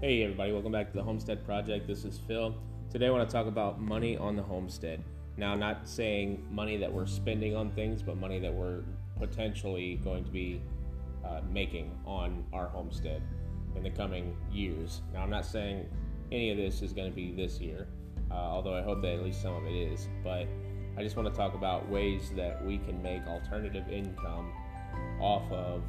Hey, everybody, welcome back to the Homestead Project. This is Phil. Today, I want to talk about money on the homestead. Now, I'm not saying money that we're spending on things, but money that we're potentially going to be uh, making on our homestead in the coming years. Now, I'm not saying any of this is going to be this year, uh, although I hope that at least some of it is. But I just want to talk about ways that we can make alternative income off of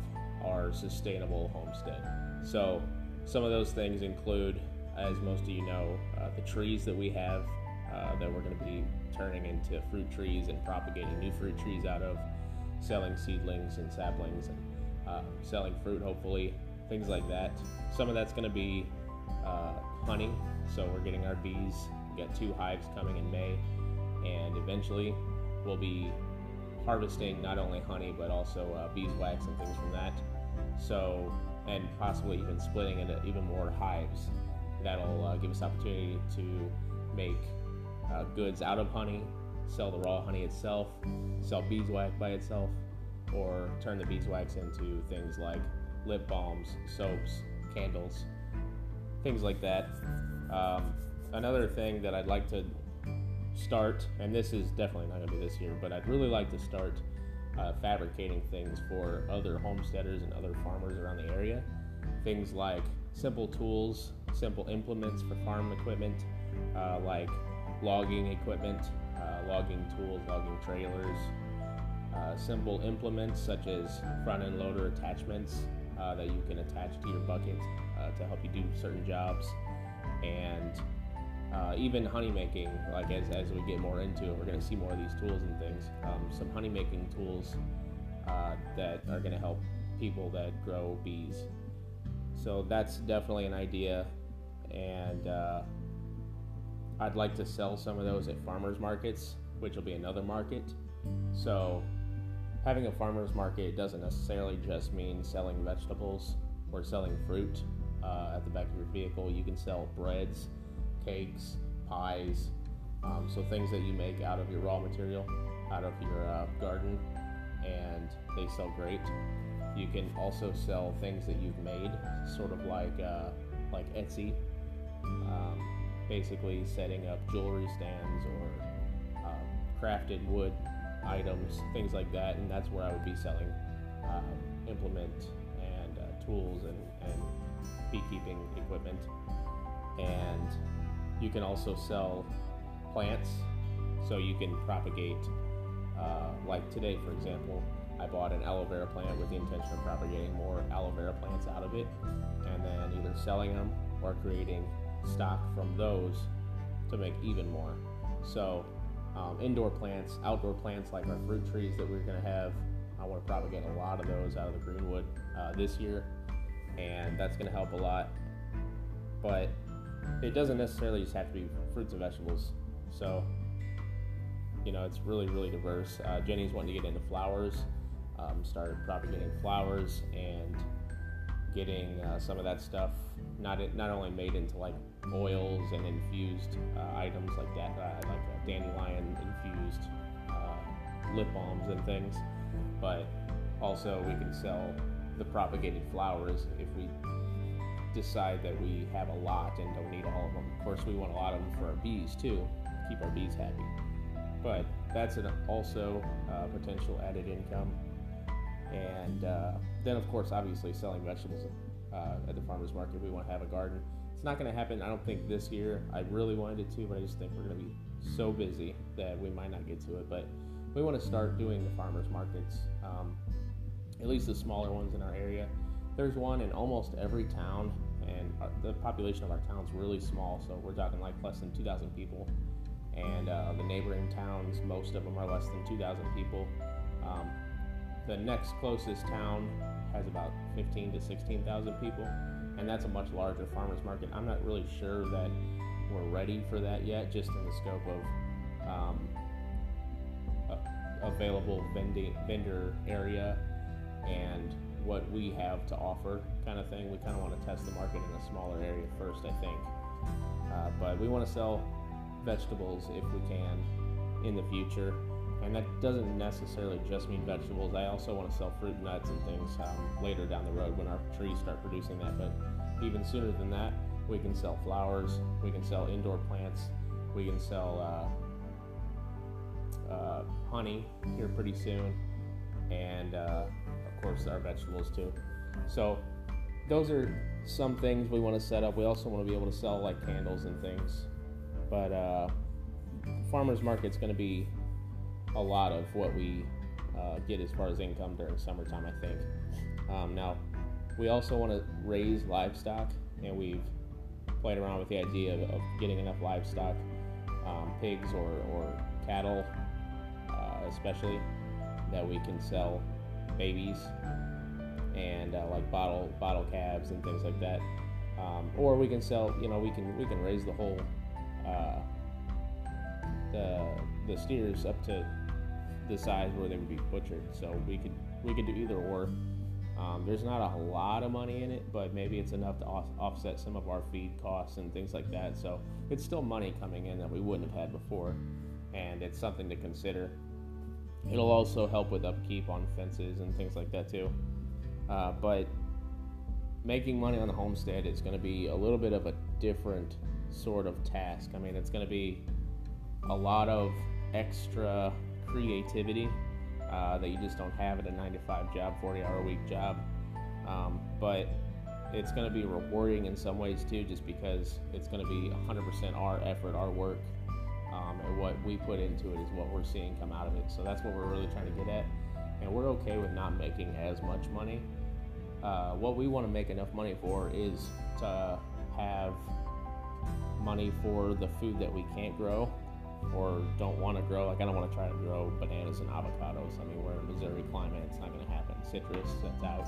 our sustainable homestead. So, some of those things include, as most of you know, uh, the trees that we have uh, that we're going to be turning into fruit trees and propagating new fruit trees out of, selling seedlings and saplings and uh, selling fruit, hopefully, things like that. Some of that's going to be uh, honey, so we're getting our bees. We got two hives coming in May, and eventually we'll be harvesting not only honey but also uh, beeswax and things from that. So and possibly even splitting into even more hives. That'll uh, give us opportunity to make uh, goods out of honey, sell the raw honey itself, sell beeswax by itself, or turn the beeswax into things like lip balms, soaps, candles, things like that. Um, another thing that I'd like to start, and this is definitely not going to be this year, but I'd really like to start uh, fabricating things for other homesteaders and other farmers around the area. Things like simple tools, simple implements for farm equipment, uh, like logging equipment, uh, logging tools, logging trailers, uh, simple implements such as front end loader attachments uh, that you can attach to your bucket uh, to help you do certain jobs, and uh, even honey making, like as, as we get more into it, we're going to see more of these tools and things. Um, some honey making tools uh, that are going to help people that grow bees. So that's definitely an idea, and uh, I'd like to sell some of those at farmers markets, which will be another market. So having a farmers market doesn't necessarily just mean selling vegetables or selling fruit uh, at the back of your vehicle. You can sell breads cakes, pies, um, so things that you make out of your raw material, out of your uh, garden, and they sell great. You can also sell things that you've made, sort of like uh, like Etsy, um, basically setting up jewelry stands or uh, crafted wood items, things like that, and that's where I would be selling um, implement and uh, tools and, and beekeeping equipment and you can also sell plants, so you can propagate. Uh, like today, for example, I bought an aloe vera plant with the intention of propagating more aloe vera plants out of it, and then either selling them or creating stock from those to make even more. So, um, indoor plants, outdoor plants like our fruit trees that we're going to have, I want to propagate a lot of those out of the greenwood uh, this year, and that's going to help a lot. But it doesn't necessarily just have to be fruits and vegetables. So, you know, it's really, really diverse. Uh, Jenny's wanting to get into flowers, um, started propagating flowers and getting uh, some of that stuff not not only made into like oils and infused uh, items like that, uh, like dandelion infused uh, lip balms and things, but also we can sell the propagated flowers if we decide that we have a lot and don't need all of them. Of course, we want a lot of them for our bees too, keep our bees happy. But that's an also uh, potential added income. And uh, then, of course, obviously selling vegetables uh, at the farmers market. We want to have a garden. It's not going to happen, I don't think, this year. I really wanted it to, but I just think we're going to be so busy that we might not get to it. But we want to start doing the farmers markets, um, at least the smaller ones in our area there's one in almost every town, and our, the population of our town is really small. So we're talking like less than 2,000 people, and uh, the neighboring towns, most of them are less than 2,000 people. Um, the next closest town has about 15 to 16,000 people, and that's a much larger farmers market. I'm not really sure that we're ready for that yet, just in the scope of um, available vending, vendor area and what we have to offer, kind of thing. We kind of want to test the market in a smaller area first, I think. Uh, but we want to sell vegetables if we can in the future. And that doesn't necessarily just mean vegetables. I also want to sell fruit, and nuts, and things um, later down the road when our trees start producing that. But even sooner than that, We can sell flowers. We can sell indoor plants. We can sell uh, uh, honey here pretty soon, and uh, of course our vegetables too. So those are some things we want to set up. We also want to be able to sell like candles and things, but uh, farmers market's going to be a lot of what we uh, get as far as income during summertime. I think. Um, now, we also want to raise livestock, and we've played around with the idea of, of getting enough livestock, um, pigs or, or cattle, uh, especially, that we can sell babies and uh, like bottle bottle calves and things like that. Um, or we can sell, you know, we can we can raise the whole uh, the the steers up to the size where they would be butchered. So we could we could do either or. Um, there's not a lot of money in it, but maybe it's enough to off- offset some of our feed costs and things like that. So it's still money coming in that we wouldn't have had before, and it's something to consider. It'll also help with upkeep on fences and things like that too. Uh, but making money on the homestead is going to be a little bit of a different sort of task. I mean, it's going to be a lot of extra creativity uh, that you just don't have at a 9 to 5 job, 40 hour a week job. Um, but it's going to be rewarding in some ways too, just because it's going to be 100% our effort, our work, um, and what we put into it is what we're seeing come out of it. So that's what we're really trying to get at. And we're okay with not making as much money. Uh, what we want to make enough money for is to have money for the food that we can't grow or don't want to grow. Like I don't want to try to grow bananas and avocados. I mean, we're in Missouri climate; it's not going to happen. Citrus, that's out.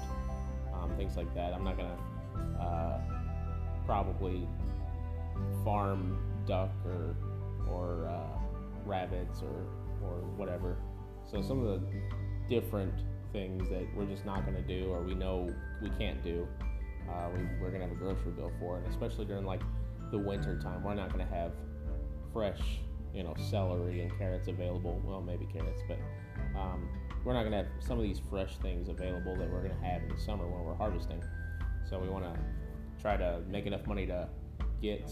Um, things like that. I'm not going to uh, probably farm duck or or uh, rabbits or or whatever. So some of the different things that we're just not going to do or we know we can't do, uh, we, we're going to have a grocery bill for, and especially during like the winter time, we're not going to have fresh you know celery and carrots available. Well, maybe carrots, but um, we're not going to have some of these fresh things available that we're going to have in the summer when we're harvesting. So we want to try to make enough money to get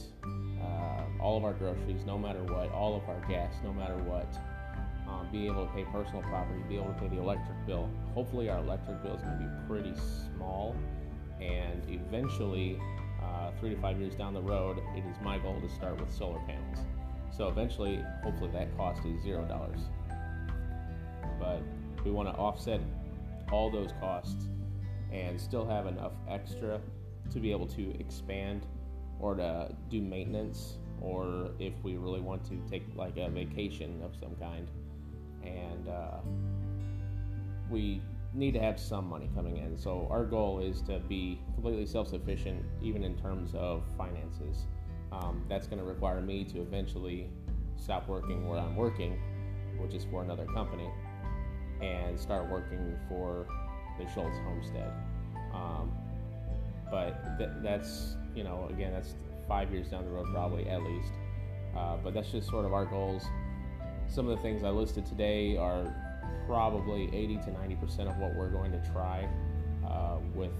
uh, all of our groceries, no matter what, all of our gas, no matter what. Um, be able to pay personal property, be able to pay the electric bill. Hopefully, our electric bill is going to be pretty small, and eventually, uh, three to five years down the road, it is my goal to start with solar panels. So eventually, hopefully, that cost is zero dollars. But we want to offset all those costs and still have enough extra to be able to expand or to do maintenance or if we really want to take like a vacation of some kind. And uh, we need to have some money coming in. So our goal is to be completely self-sufficient even in terms of finances. Um, that's going to require me to eventually stop working where I'm working, which is for another company, and start working for the Schultz Homestead. Um, but th- that's, you know, again, that's five years down the road, probably at least. Uh, but that's just sort of our goals. Some of the things I listed today are probably 80 to 90% of what we're going to try uh, with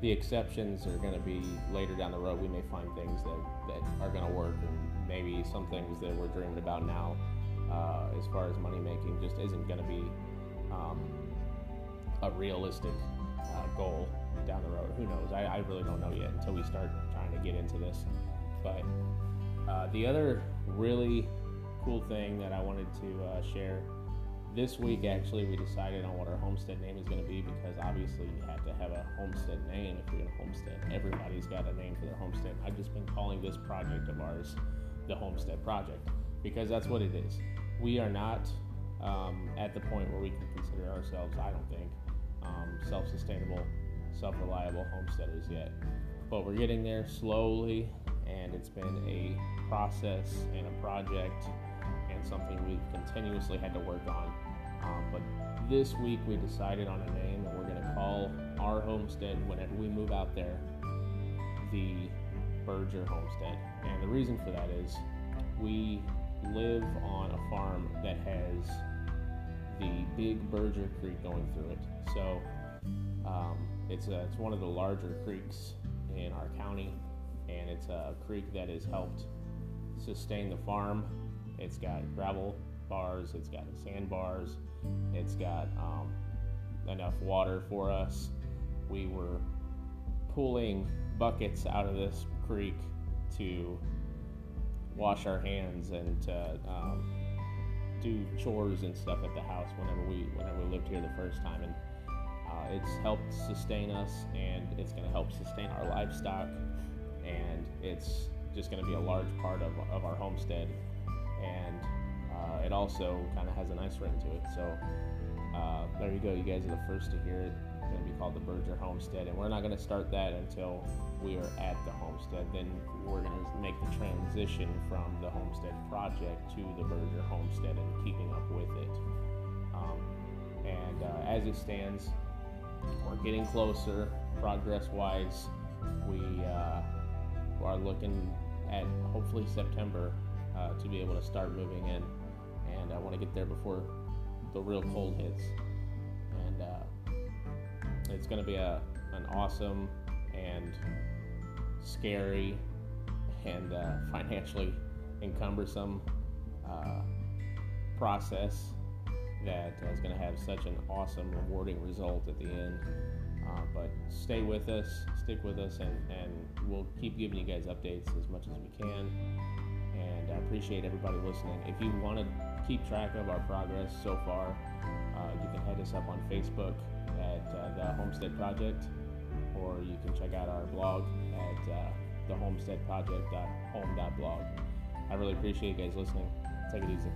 the exceptions are going to be later down the road. We may find things that, that are going to work, and maybe some things that we're dreaming about now, uh, as far as money making, just isn't going to be um, a realistic goal down the road. Who knows? I, I, really don't know yet until we start trying to get into this. But uh, the other really cool thing that I wanted to uh, share this week actually we decided on what our homestead name is going to be because obviously you have to have a homestead name if you're going to homestead everybody's got a name for their homestead i've just been calling this project of ours the homestead project because that's what it is we are not um, at the point where we can consider ourselves i don't think um, self-sustainable self-reliable homesteaders yet but we're getting there slowly and it's been a process and a project and something we've continuously had to work on. Um, but this week we decided on a name that we're going to call our homestead whenever we move out there the Berger Homestead. And the reason for that is we live on a farm that has the big Berger Creek going through it. So um, it's, a, it's one of the larger creeks in our county and it's a creek that has helped sustain the farm. It's got gravel bars, it's got sandbars, it's got um, enough water for us. We were pulling buckets out of this creek to wash our hands and to um, do chores and stuff at the house whenever we whenever we lived here the first time. And uh, it's helped sustain us and it's going to help sustain our livestock. And it's just going to be a large part of, of our homestead. And uh, it also kind of has a nice ring to it. So uh, there you go. You guys are the first to hear it going to be called the Berger Homestead and we're not going to start that until we are at the homestead. Then we're going to make the transition from the homestead project to the Berger Homestead and keeping up with it. Um, and uh, as it stands we're getting closer progress wise we uh, are looking at hopefully september uh, to be able to start moving in and i want to get there before the real cold hits it's going to be a, an awesome and scary and uh, financially encumbersome uh, process that uh, going to have such an awesome, rewarding result at the end. Uh, but stay with us, stick with us, and, and we'll keep giving you guys updates as much as we can. And I appreciate everybody listening. If you want to keep track of our progress so far, uh, you can head us up on Facebook at uh, the Homestead Project, or you can check out our blog at uh, thehomesteadproject.home.blog. I really appreciate you guys listening. Take it easy.